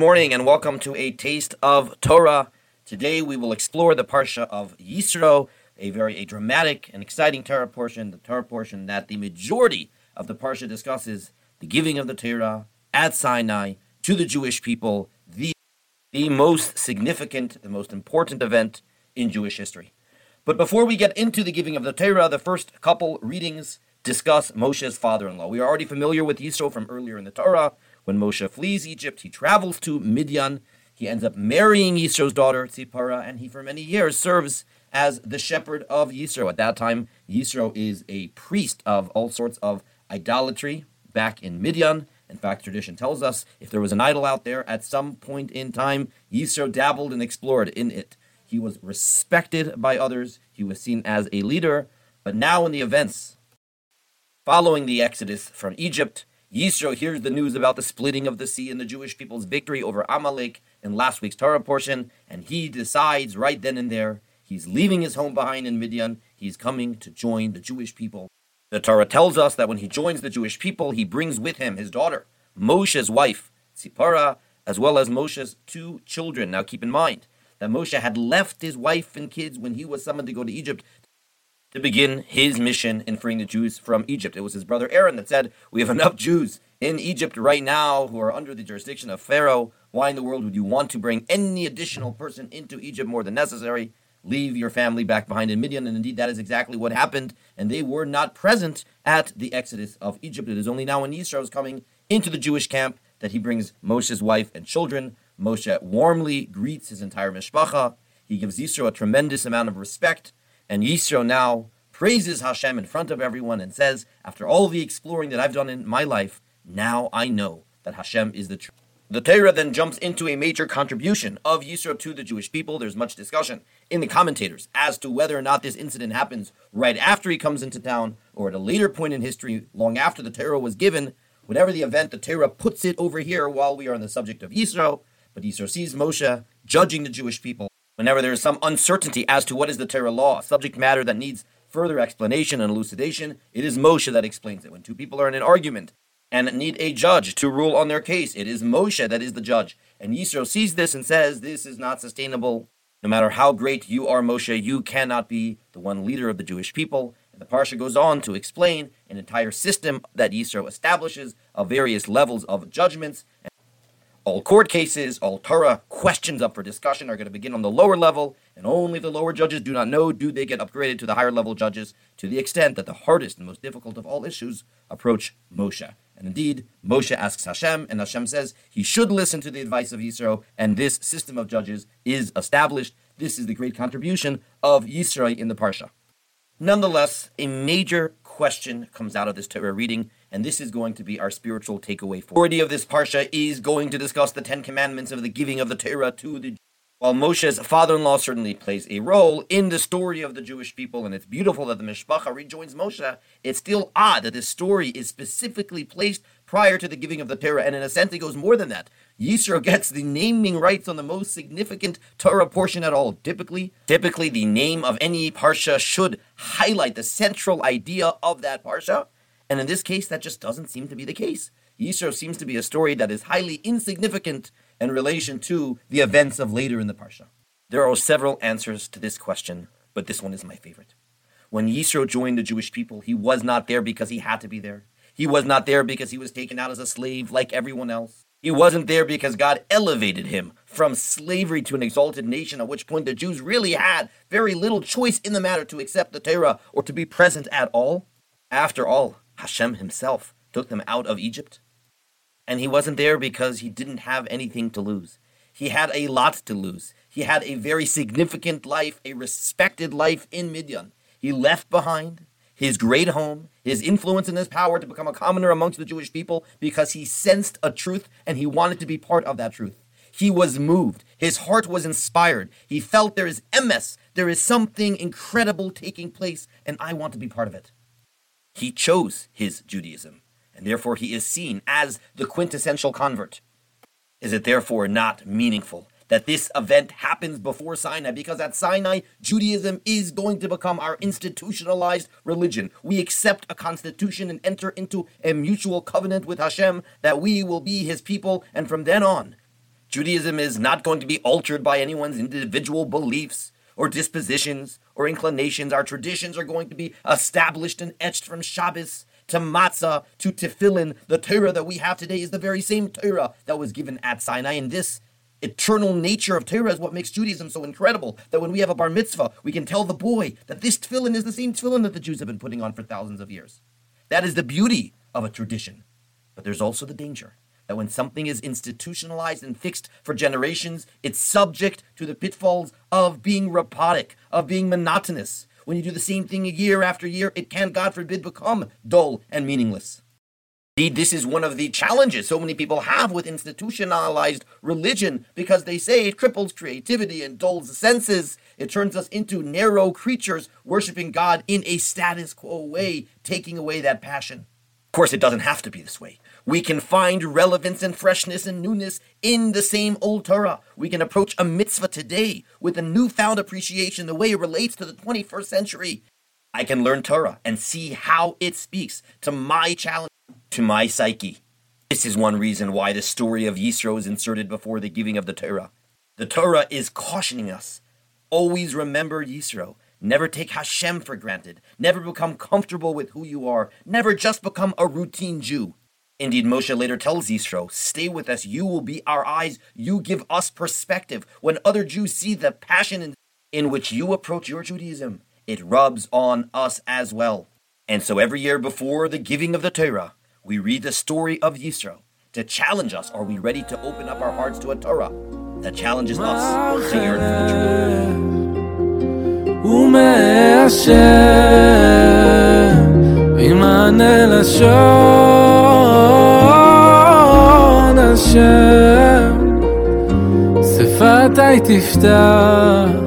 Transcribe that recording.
morning and welcome to a taste of Torah. Today we will explore the parsha of Yisro, a very a dramatic and exciting Torah portion, the Torah portion that the majority of the parsha discusses the giving of the Torah at Sinai to the Jewish people, the the most significant, the most important event in Jewish history. But before we get into the giving of the Torah, the first couple readings discuss Moshe's father-in-law. We are already familiar with Yisro from earlier in the Torah. When Moshe flees Egypt, he travels to Midian. He ends up marrying Yisro's daughter, Tzipora, and he for many years serves as the shepherd of Yisro. At that time, Yisro is a priest of all sorts of idolatry back in Midian. In fact, tradition tells us if there was an idol out there at some point in time, Yisro dabbled and explored in it. He was respected by others, he was seen as a leader. But now, in the events following the exodus from Egypt, Yisro hears the news about the splitting of the sea and the Jewish people's victory over Amalek in last week's Torah portion, and he decides right then and there he's leaving his home behind in Midian. He's coming to join the Jewish people. The Torah tells us that when he joins the Jewish people, he brings with him his daughter, Moshe's wife, Tzipora, as well as Moshe's two children. Now keep in mind that Moshe had left his wife and kids when he was summoned to go to Egypt to begin his mission in freeing the Jews from Egypt. It was his brother Aaron that said, We have enough Jews in Egypt right now who are under the jurisdiction of Pharaoh. Why in the world would you want to bring any additional person into Egypt more than necessary? Leave your family back behind in Midian. And indeed, that is exactly what happened. And they were not present at the exodus of Egypt. It is only now when Yisro is coming into the Jewish camp that he brings Moshe's wife and children. Moshe warmly greets his entire mishpacha. He gives Yisro a tremendous amount of respect and Yisro now praises Hashem in front of everyone and says, After all the exploring that I've done in my life, now I know that Hashem is the truth. The Torah then jumps into a major contribution of Yisro to the Jewish people. There's much discussion in the commentators as to whether or not this incident happens right after he comes into town or at a later point in history, long after the Torah was given. Whatever the event, the Torah puts it over here while we are on the subject of Yisro. But Yisro sees Moshe judging the Jewish people Whenever there is some uncertainty as to what is the Torah law, subject matter that needs further explanation and elucidation, it is Moshe that explains it. When two people are in an argument and need a judge to rule on their case, it is Moshe that is the judge. And Yisro sees this and says, This is not sustainable. No matter how great you are, Moshe, you cannot be the one leader of the Jewish people. And the Parsha goes on to explain an entire system that Yisro establishes of various levels of judgments all court cases, all Torah questions up for discussion are going to begin on the lower level, and only the lower judges do not know do they get upgraded to the higher level judges to the extent that the hardest and most difficult of all issues approach Moshe. And indeed, Moshe asks Hashem, and Hashem says he should listen to the advice of Yisro, and this system of judges is established. This is the great contribution of Yisro in the Parsha. Nonetheless, a major question comes out of this Torah reading, and this is going to be our spiritual takeaway. For the of this parsha is going to discuss the Ten Commandments of the giving of the Torah to the. While Moshe's father-in-law certainly plays a role in the story of the Jewish people, and it's beautiful that the Mishpacha rejoins Moshe, it's still odd that this story is specifically placed prior to the giving of the Torah, and in a sense, it goes more than that. Yisro gets the naming rights on the most significant Torah portion at all. Typically, typically the name of any parsha should highlight the central idea of that parsha. And in this case, that just doesn't seem to be the case. Yisro seems to be a story that is highly insignificant in relation to the events of later in the Parsha. There are several answers to this question, but this one is my favorite. When Yisro joined the Jewish people, he was not there because he had to be there. He was not there because he was taken out as a slave like everyone else. He wasn't there because God elevated him from slavery to an exalted nation, at which point the Jews really had very little choice in the matter to accept the Torah or to be present at all. After all, Hashem himself took them out of Egypt. And he wasn't there because he didn't have anything to lose. He had a lot to lose. He had a very significant life, a respected life in Midian. He left behind his great home, his influence and his power to become a commoner amongst the Jewish people because he sensed a truth and he wanted to be part of that truth. He was moved. His heart was inspired. He felt there is emes, there is something incredible taking place, and I want to be part of it. He chose his Judaism, and therefore he is seen as the quintessential convert. Is it therefore not meaningful that this event happens before Sinai? Because at Sinai, Judaism is going to become our institutionalized religion. We accept a constitution and enter into a mutual covenant with Hashem that we will be his people, and from then on, Judaism is not going to be altered by anyone's individual beliefs or dispositions or inclinations. Our traditions are going to be established and etched from Shabbos to Matzah to Tefillin. The Torah that we have today is the very same Torah that was given at Sinai. And this eternal nature of Torah is what makes Judaism so incredible. That when we have a bar mitzvah, we can tell the boy that this tefillin is the same tefillin that the Jews have been putting on for thousands of years. That is the beauty of a tradition. But there's also the danger that when something is institutionalized and fixed for generations, it's subject to the pitfalls of being robotic, of being monotonous. When you do the same thing year after year, it can, God forbid, become dull and meaningless. Indeed, this is one of the challenges so many people have with institutionalized religion because they say it cripples creativity and dulls the senses. It turns us into narrow creatures worshiping God in a status quo way, taking away that passion. Of course, it doesn't have to be this way. We can find relevance and freshness and newness in the same old Torah. We can approach a mitzvah today with a newfound appreciation the way it relates to the 21st century. I can learn Torah and see how it speaks to my challenge, to my psyche. This is one reason why the story of Yisro is inserted before the giving of the Torah. The Torah is cautioning us always remember Yisro. Never take Hashem for granted. Never become comfortable with who you are. Never just become a routine Jew. Indeed, Moshe later tells Yisro, Stay with us, you will be our eyes, you give us perspective. When other Jews see the passion in, in which you approach your Judaism, it rubs on us as well. And so every year before the giving of the Torah, we read the story of Yisro to challenge us. Are we ready to open up our hearts to a Torah that challenges us to yearn השם, שפתי תפתח ופי יגיד